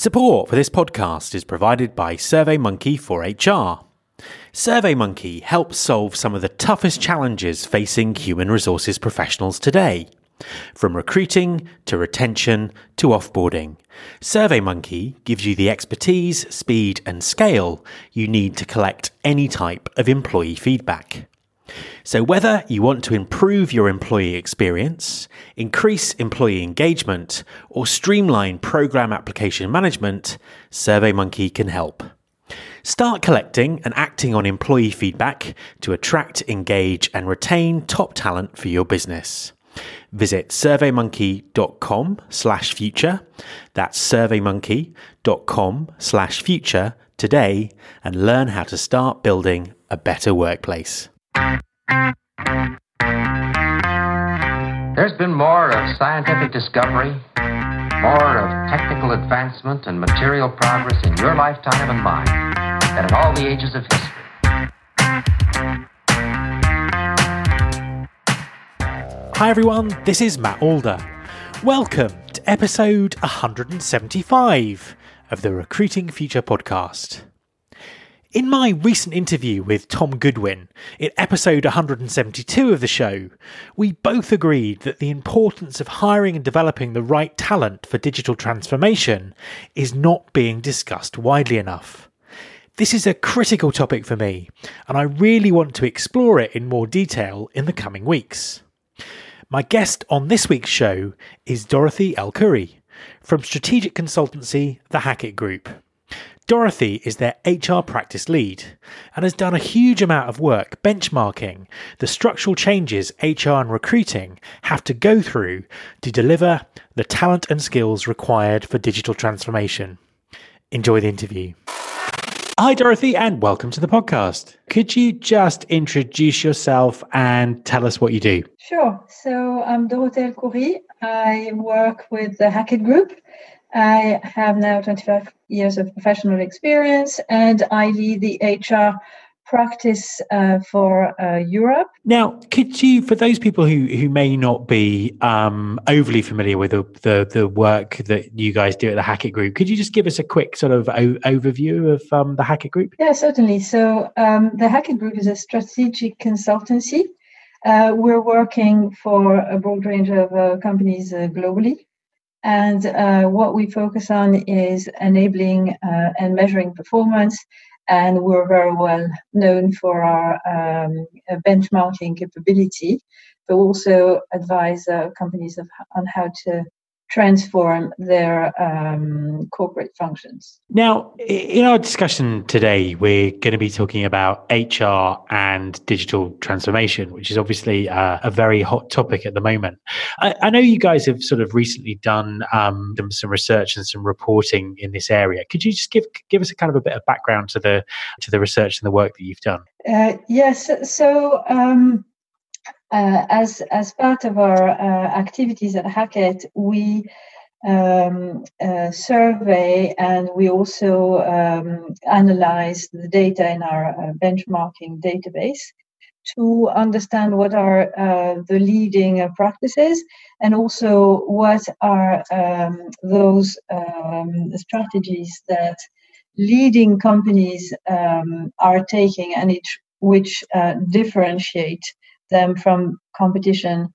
Support for this podcast is provided by SurveyMonkey for HR. SurveyMonkey helps solve some of the toughest challenges facing human resources professionals today. From recruiting to retention to offboarding, SurveyMonkey gives you the expertise, speed, and scale you need to collect any type of employee feedback. So, whether you want to improve your employee experience, increase employee engagement, or streamline program application management, SurveyMonkey can help. Start collecting and acting on employee feedback to attract, engage, and retain top talent for your business. Visit surveymonkey.com slash future. That's surveymonkey.com slash future today and learn how to start building a better workplace. There's been more of scientific discovery, more of technical advancement and material progress in your lifetime and mine than in all the ages of history. Hi everyone, this is Matt Alder. Welcome to episode 175 of the Recruiting Future podcast. In my recent interview with Tom Goodwin, in episode 172 of the show, we both agreed that the importance of hiring and developing the right talent for digital transformation is not being discussed widely enough. This is a critical topic for me, and I really want to explore it in more detail in the coming weeks. My guest on this week's show is Dorothy El Khoury from strategic consultancy The Hackett Group. Dorothy is their HR practice lead and has done a huge amount of work benchmarking the structural changes HR and recruiting have to go through to deliver the talent and skills required for digital transformation. Enjoy the interview. Hi, Dorothy, and welcome to the podcast. Could you just introduce yourself and tell us what you do? Sure. So I'm Dorothy El. I work with the Hackett Group I have now 25 years of professional experience and I lead the HR practice uh, for uh, Europe. Now, could you, for those people who, who may not be um, overly familiar with the, the, the work that you guys do at the Hackett Group, could you just give us a quick sort of o- overview of um, the Hackett Group? Yeah, certainly. So um, the Hackett Group is a strategic consultancy. Uh, we're working for a broad range of uh, companies uh, globally. And uh, what we focus on is enabling uh, and measuring performance. And we're very well known for our um, benchmarking capability, but also advise uh, companies of, on how to transform their um, corporate functions. Now, in our discussion today, we're going to be talking about HR and digital transformation, which is obviously uh, a very hot topic at the moment. I, I, know you guys have sort of recently done um, some research and some reporting in this area. Could you just give give us a kind of a bit of background to the to the research and the work that you've done? Uh, yes. So. Um, uh, as as part of our uh, activities at Hackett, we um, uh, survey and we also um, analyze the data in our uh, benchmarking database to understand what are uh, the leading uh, practices and also what are um, those um, strategies that leading companies um, are taking and it, which differentiate them from competition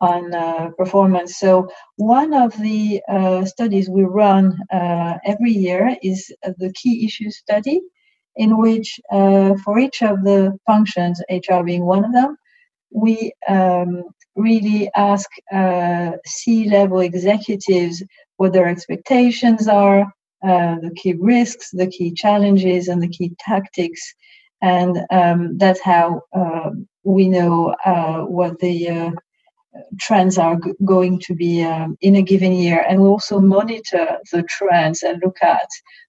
on uh, performance. So one of the uh, studies we run uh, every year is the key issue study, in which uh, for each of the functions, HR being one of them, we um, really ask uh, C-level executives what their expectations are, uh, the key risks, the key challenges, and the key tactics. And um, that's how um, we know uh, what the uh, trends are g- going to be um, in a given year, and we also monitor the trends and look at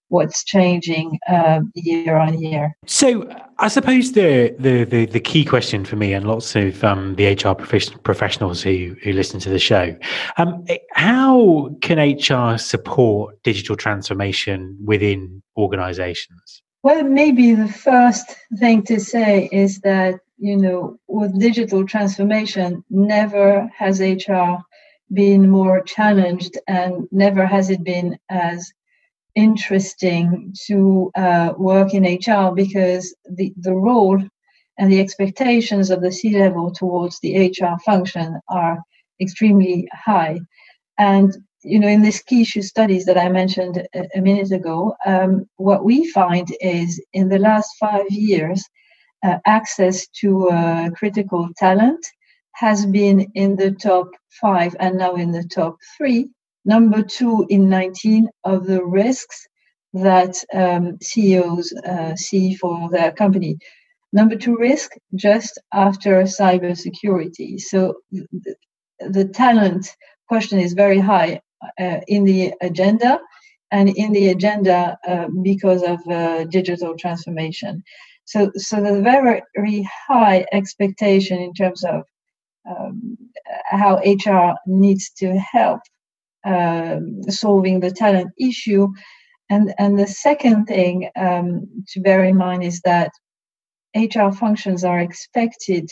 what's changing uh, year on year. So, I suppose the, the the, the key question for me and lots of um, the HR professionals who who listen to the show, um, how can HR support digital transformation within organisations? Well, maybe the first thing to say is that you know, with digital transformation, never has HR been more challenged and never has it been as interesting to uh, work in HR because the, the role and the expectations of the C level towards the HR function are extremely high. And you know, in these key issue studies that I mentioned a, a minute ago, um, what we find is in the last five years, uh, access to uh, critical talent has been in the top five and now in the top three. Number two in 19 of the risks that um, CEOs uh, see for their company. Number two risk just after cybersecurity. So the, talent question is very high uh, in the agenda and in the agenda uh, because of uh, digital transformation. So, so there's very, very high expectation in terms of um, how HR needs to help um, solving the talent issue. And, and the second thing um, to bear in mind is that HR functions are expected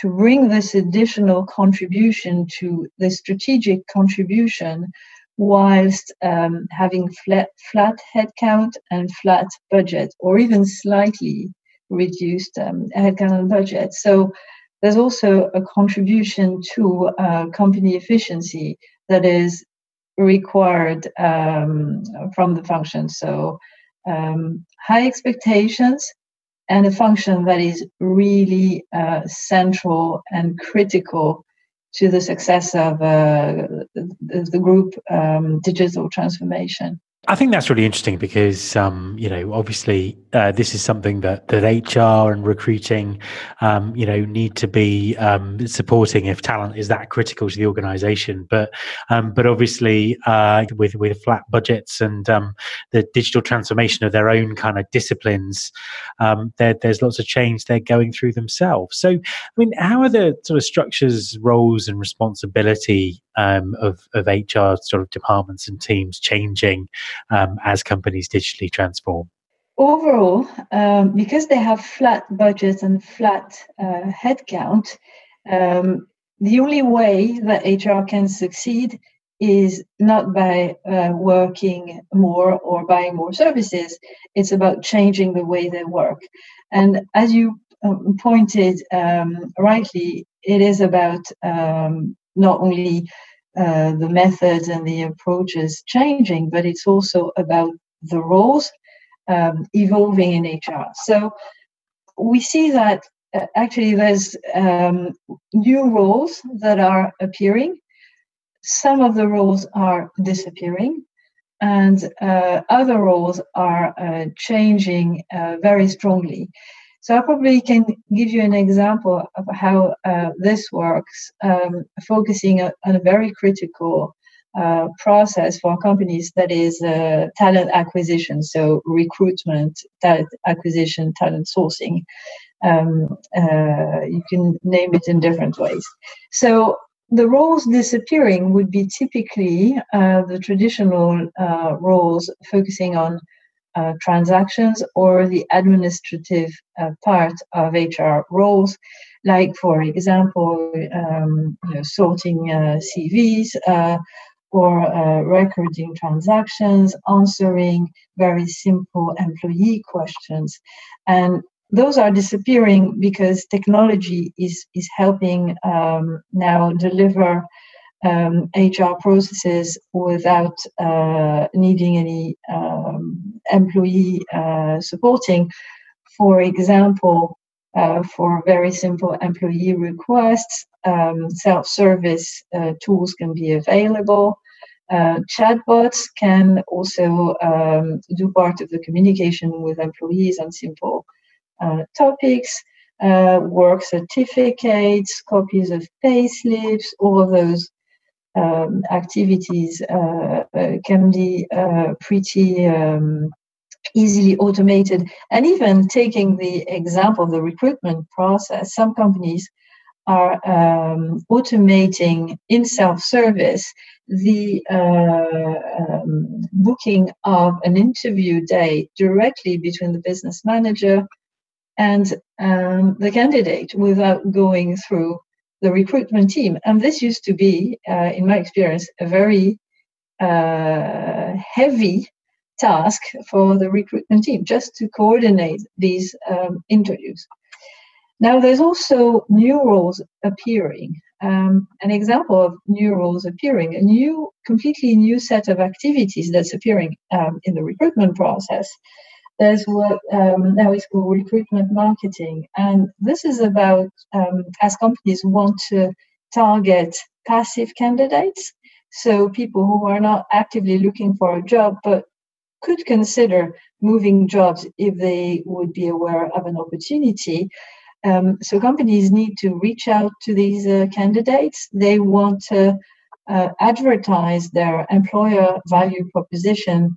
to bring this additional contribution to the strategic contribution whilst um, having flat, flat headcount and flat budget or even slightly reduced um, headcount budget. So there's also a contribution to uh, company efficiency that is required um, from the function. So um, high expectations, and a function that is really uh, central and critical to the success of uh, the, the, group um, digital transformation. I think that's really interesting because, um, you know, obviously uh, this is something that that HR and recruiting, um, you know, need to be um, supporting if talent is that critical to the organisation. But um, but obviously uh, with with flat budgets and um, the digital transformation of their own kind of disciplines, um, there, there's lots of change they're going through themselves. So, I mean, how are the sort of structures, roles, and responsibility um, of, of HR sort of departments and teams changing um, as companies digitally transform? Overall, um, because they have flat budgets and flat uh, headcount, um, the only way that HR can succeed is not by uh, working more or buying more services. It's about changing the way they work. And as you um, pointed um, rightly, it is about um, not only uh, the methods and the approaches changing, but it's also about the roles um, evolving in HR. So we see that uh, actually there's um, new roles that are appearing. Some of the roles are disappearing, and uh, other roles are uh, changing uh, very strongly. So I probably can give you an example of how uh, this works, um, focusing on a very critical uh, process for companies that is uh, talent acquisition, so recruitment, talent acquisition, talent sourcing. Um, uh, you can name it in different ways. So the roles disappearing would be typically uh, the traditional uh, roles focusing on uh, transactions or the administrative uh, part of HR roles, like, for example, um, you know, sorting uh, CVs uh, or uh, recording transactions, answering very simple employee questions. And those are disappearing because technology is, is helping um, now deliver um, HR processes without uh, needing any employee uh, supporting. For example, uh, for very simple employee requests, um, self service uh, tools can be available. Uh, chatbots can also um, do part of the communication with employees on simple uh, topics. work certificates, copies of pay slips, all of those um, activities uh, uh, can be uh, pretty um, easily automated. And even taking the example of the recruitment process, some companies are um, automating in self-service the uh, um, booking of an interview day directly between the business manager and um, the candidate without going through the recruitment team. And this used to be, uh, in my experience, a very uh, heavy task for the recruitment team just to coordinate these um, interviews. Now, there's also new roles appearing. Um, an example of new roles appearing, a new, completely new set of activities that's appearing um, in the recruitment process. There's what um, now is called recruitment marketing, and this is about um, as companies want to target passive candidates, so people who are not actively looking for a job but could consider moving jobs if they would be aware of an opportunity. Um, so companies need to reach out to these uh, candidates. They want to uh, advertise their employer value proposition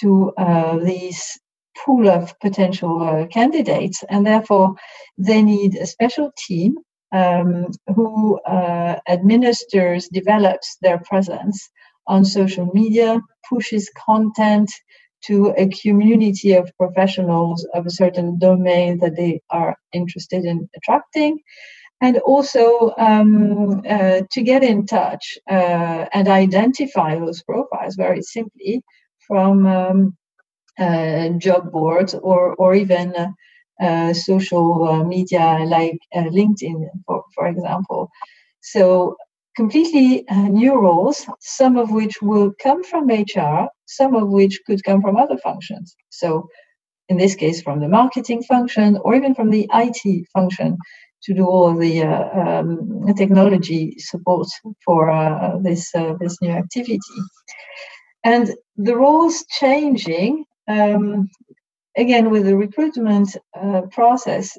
to uh, these pool of potential uh, candidates, and therefore they need a special team um, who uh, administers, develops their presence on social media, pushes content to a community of professionals of a certain domain that they are interested in attracting, and also um, uh, to get in touch uh, and identify those profiles very simply from um, uh, job boards or, or even uh, social uh, media like uh, LinkedIn, for, for example. So completely uh, new roles, some of which will come from HR, some of which could come from other functions. So, in this case, from the marketing function or even from the IT function to do all the uh, um, technology support for uh, this uh, this new activity. And the roles changing um, again with the recruitment uh, process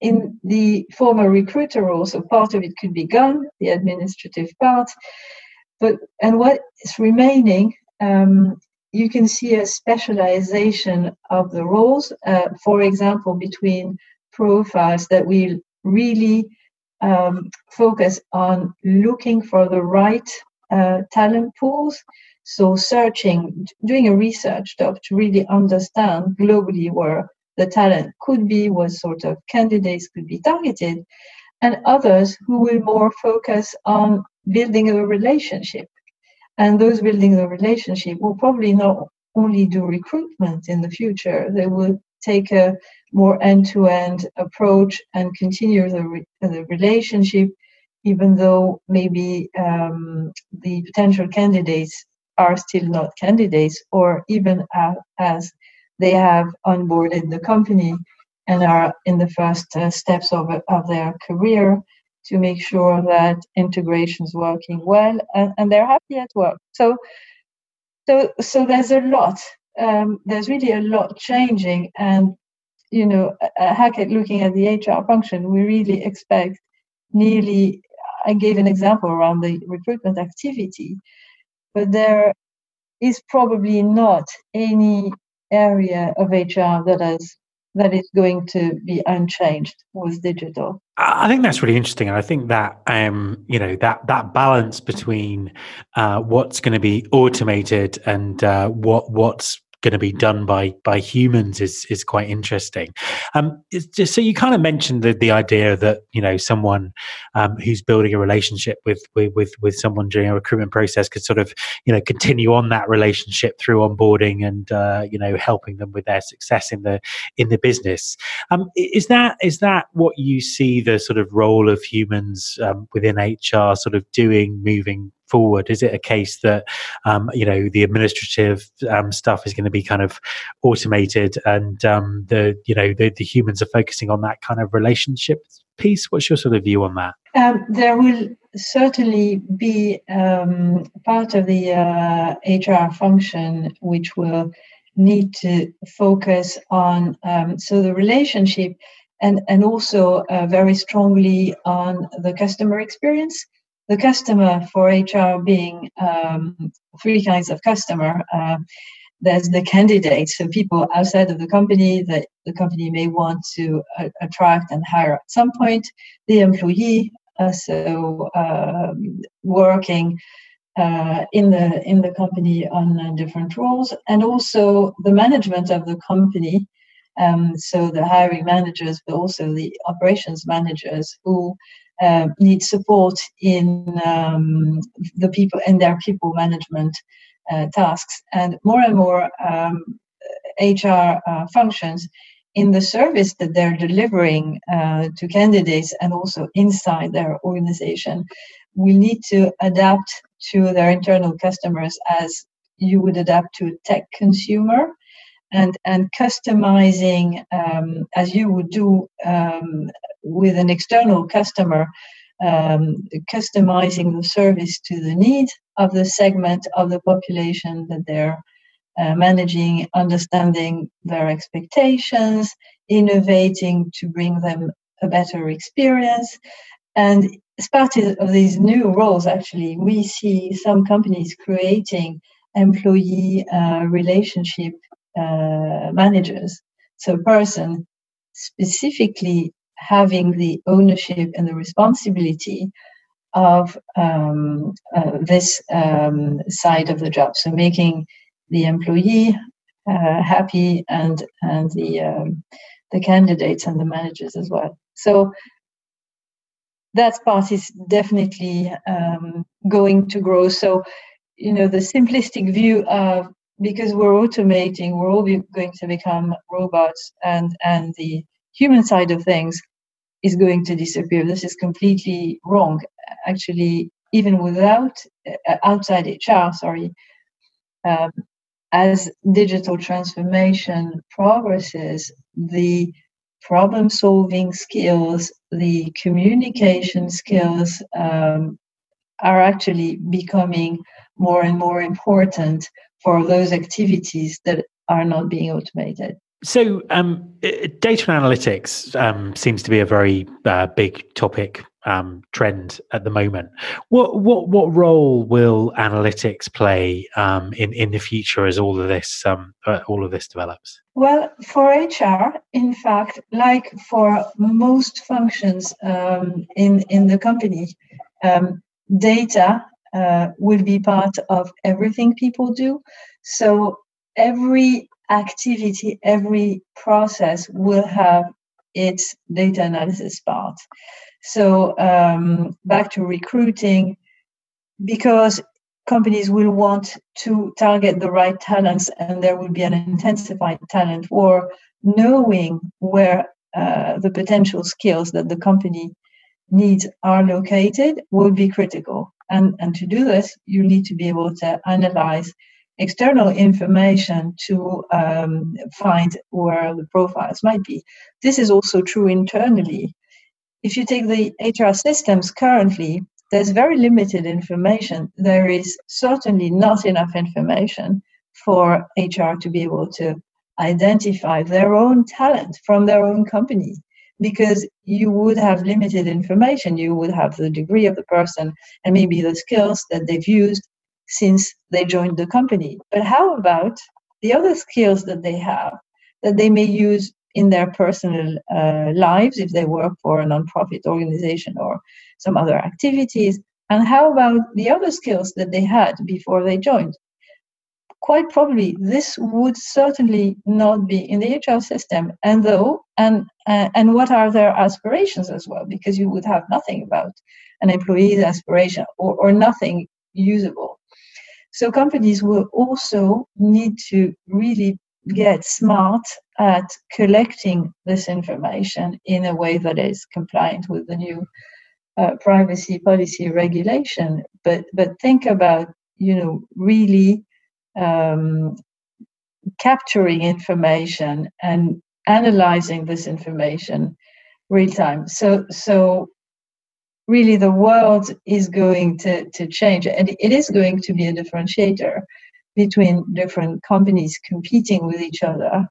in the former recruiter role, so part of it could be gone, the administrative part. But and what is remaining, um, you can see a specialization of the roles. Uh, for example, between profiles that will really um, focus on looking for the right uh, talent pools. So searching, doing a research job to really understand globally where the talent could be, what sort of candidates could be targeted, and others who will more focus on building a relationship. And those building the relationship will probably not only do recruitment in the future, they will take a more end-to-end approach and continue the, re- the relationship, even though maybe um, the potential candidates are still not candidates, or even as they have onboarded the company and are in the first uh, steps of, of their career to make sure that integration is working well and, and they're happy at work. So, so, so there's a lot. Um, there's really a lot changing, and you know, Hackett looking at the HR function, we really expect nearly. I gave an example around the recruitment activity, but there is probably not any area of HR that is that is going to be unchanged with digital. I think that's really interesting, and I think that um, you know that that balance between uh, what's going to be automated and uh, what what's going to be done by by humans is is quite interesting. Um, just, so you kind of mentioned the, the idea that you know someone um, who's building a relationship with, with with with someone during a recruitment process could sort of you know continue on that relationship through onboarding and uh, you know helping them with their success in the in the business. Um, is that is that what you see the sort of role of humans um, within HR sort of doing moving forward? Is it a case that um, you know the administrative um, stuff is going to be kind of automated, and um, the you know the, the, humans are focusing on that kind of relationship piece? What's your sort of view on that? Um, there will certainly be um, part of the uh, HR function which will need to focus on um, so the relationship and and also uh, very strongly on the customer experience the customer for HR being um, three kinds of customer. Uh, there's the candidates, so people outside of the company that the company may want to uh, attract and hire at some point. The employee, uh, so um, working uh, in the in the company on uh, different roles, and also the management of the company. Um, so the hiring managers, but also the operations managers who uh, need support in um, the people and their people management uh, tasks. And more and more um, HR uh, functions in the service that they're delivering uh, to candidates and also inside their organization will need to adapt to their internal customers as you would adapt to a tech consumer and and customizing um, as you would do um, with an external customer um, customizing the service to the need of the segment of the population that they're uh, managing, understanding their expectations, innovating to bring them a better experience. And as part of these new roles, actually, we see some companies creating employee uh, relationship uh, managers. So, a person specifically having the ownership and the responsibility of um, uh, this um, side of the job. So, making the employee uh, happy and and the um, the candidates and the managers as well. So that part is definitely um, going to grow. So you know the simplistic view of because we're automating, we're all going to become robots, and and the human side of things is going to disappear. This is completely wrong. Actually, even without uh, outside HR, sorry, um, as digital transformation progresses, the problem solving skills, the communication skills um, are actually becoming more and more important for those activities that are not being automated. So, um, data analytics um, seems to be a very uh, big topic um, trend at the moment. What what what role will analytics play um, in in the future as all of this um, uh, all of this develops? Well, for HR, in fact, like for most functions um, in in the company, data uh, will be part of everything people do. So every activity, every process will have its data analysis part. So um, back to recruiting, because companies will want to target the right talents and there will be an intensified talent war, knowing where uh, the potential skills that the company needs are located will be critical. And, and to do this, you need to be able to analyze external information to um, find where the profiles might be. This is also true internally. If you take the HR systems currently, there's very limited information. There is certainly not enough information for HR to be able to identify their own talent from their own company because you would have limited information. You would have the degree of the person and maybe the skills that they've used since they joined the company. But how about the other skills that they have that they may use in their personal uh, lives if they work for a nonprofit organization or some other activities? And how about the other skills that they had before they joined? Quite probably, this would certainly not be in the HR system. And though, and uh, and what are their aspirations as well? Because you would have nothing about an employee's aspiration or, or nothing usable. So companies will also need to really get smart at collecting this information in a way that is compliant with the new uh, privacy policy regulation. But but think about you know really um, capturing information and analyzing this information real time. So so really the world is going to, to change and it is going to be a differentiator between different companies competing with each other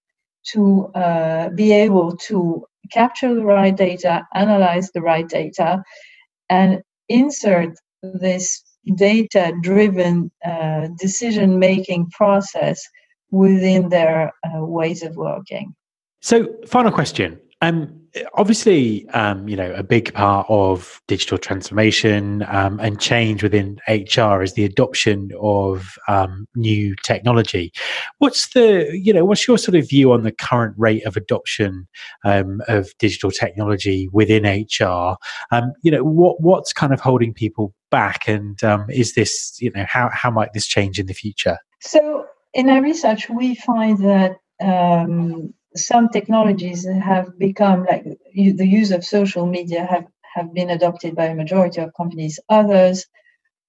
to uh, be able to capture the right data, analyze the right data, and insert this data driven uh, decision making process within their uh, ways of working. So, final question um, obviously, um, you know, a big part of digital transformation um, and change within HR is the adoption of um, new technology. What's the, you know, what's your sort of view on the current rate of adoption um, of digital technology within HR? Um, you know, what what's kind of holding people back? And um, is this, you know, how, how might this change in the future? So, in our research, we find that um, some technologies have become like the use of social media have, have been adopted by a majority of companies. Others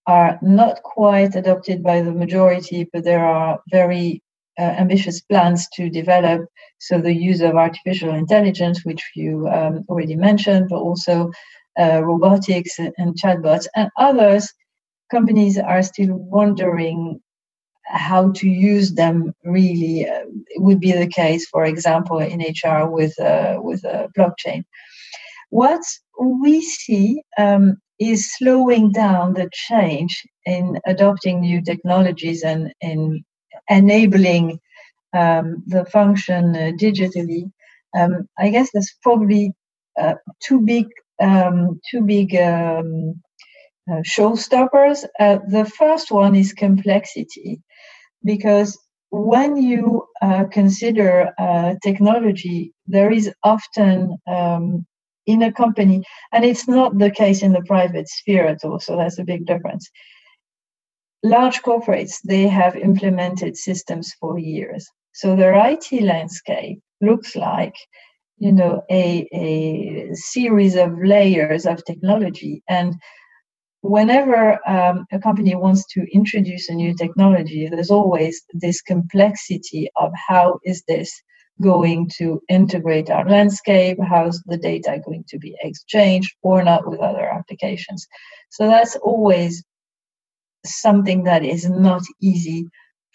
are not quite adopted by the majority, but there are very uh, ambitious plans to develop. So the use of artificial intelligence, which you um, already mentioned, but also uh, robotics and chatbots, and others. Companies are still wondering how to use them. Really, uh, would be the case, for example, in HR with uh, with a blockchain. What we see um, is slowing down the change in adopting new technologies and in enabling um, the function uh, digitally. Um, I guess there's probably uh, two big um, two big um, uh, showstoppers. Uh, the first one is complexity, because when you uh, consider uh, technology, there is often um, in a company, and it's not the case in the private sphere at all. So that's a big difference. Large corporates, they have implemented systems for years. So their IT landscape looks like, you know, a, a series of layers of technology. And whenever um, a company wants to introduce a new technology, there's always this complexity of how is this going to integrate our landscape? How's the data going to be exchanged or not with other applications? So that's always something that is not easy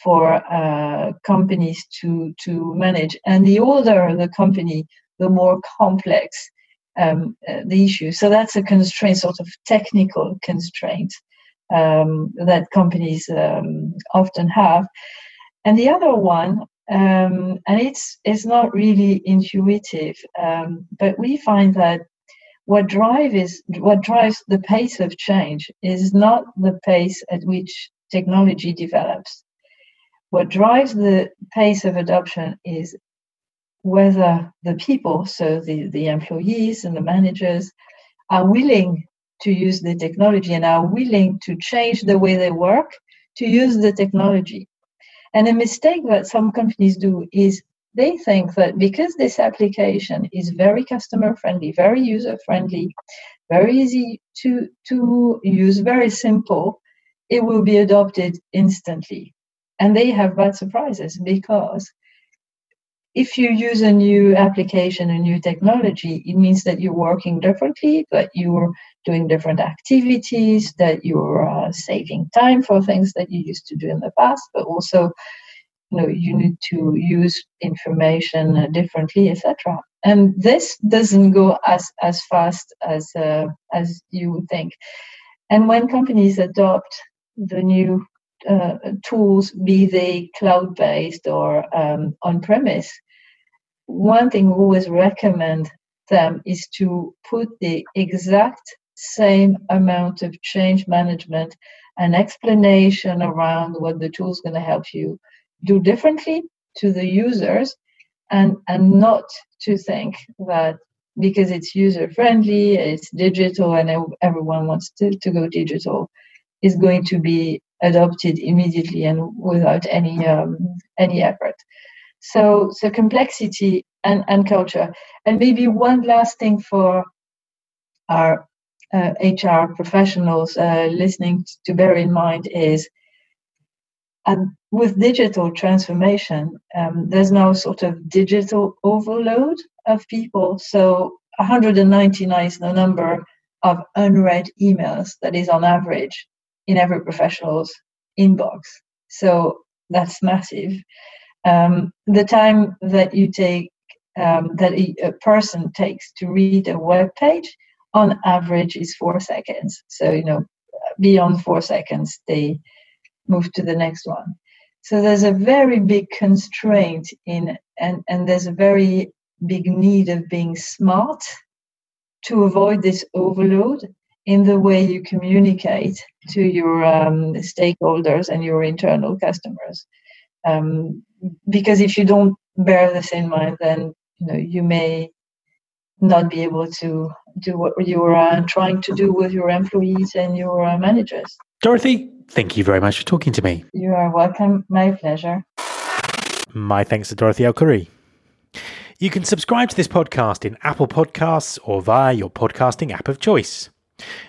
for uh, companies to to manage. And the older the company, the more complex um, uh, the issue. So that's a constraint, sort of technical constraint um, that companies um, often have. And the other one um, and it's it's not really intuitive. Um, but we find that what drive is what drives the pace of change is not the pace at which technology develops. What drives the pace of adoption is whether the people, so the, the employees and the managers, are willing to use the technology and are willing to change the way they work to use the technology. And a mistake that some companies do is they think that because this application is very customer friendly, very user friendly, very easy to, to use, very simple, it will be adopted instantly. And they have bad surprises because if you use a new application, a new technology, it means that you're working differently, that you're doing different activities, that you're uh, saving time for things that you used to do in the past, but also, you know, you need to use information uh, differently, etc. And this doesn't go as as fast as uh, as you would think. And when companies adopt the new uh, tools, be they cloud based or um, on premise, one thing we always recommend them is to put the exact same amount of change management and explanation around what the tool is going to help you do differently to the users and and not to think that because it's user friendly it's digital and everyone wants to, to go digital is going to be adopted immediately and without any um, any effort so so complexity and, and culture. And maybe one last thing for our uh, HR professionals uh, listening to bear in mind is um, with digital transformation, um, there's now sort of digital overload of people. So 199 is the number of unread emails that is on average in every professional's inbox. So that's massive. Um, the time that you take um, that a, a, person takes to read a web page on average is four seconds. So you know beyond four seconds they move to the next one. So there's a very big constraint in and and there's a very big need of being smart to avoid this overload in the way you communicate to your um, stakeholders and your internal customers um, because if you don't bear this in mind, then you know you may not be able to do what you're uh, trying to do with your employees and your uh, managers. Dorothy, thank you very much for talking to me. You are welcome. My pleasure. My thanks to Dorothy El You can subscribe to this podcast in Apple Podcasts or via your podcasting app of choice.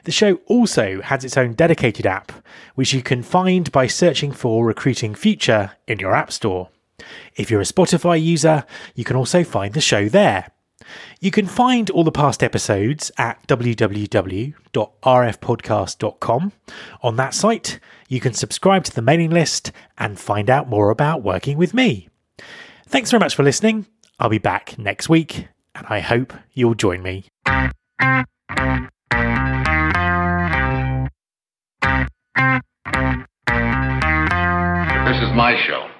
The show also has its own dedicated app, which you can find by searching for Recruiting Future in your App Store. If you're a Spotify user, you can also find the show there. You can find all the past episodes at www.rfpodcast.com. On that site, you can subscribe to the mailing list and find out more about working with me. Thanks very much for listening. I'll be back next week, and I hope you'll join me. This is my show.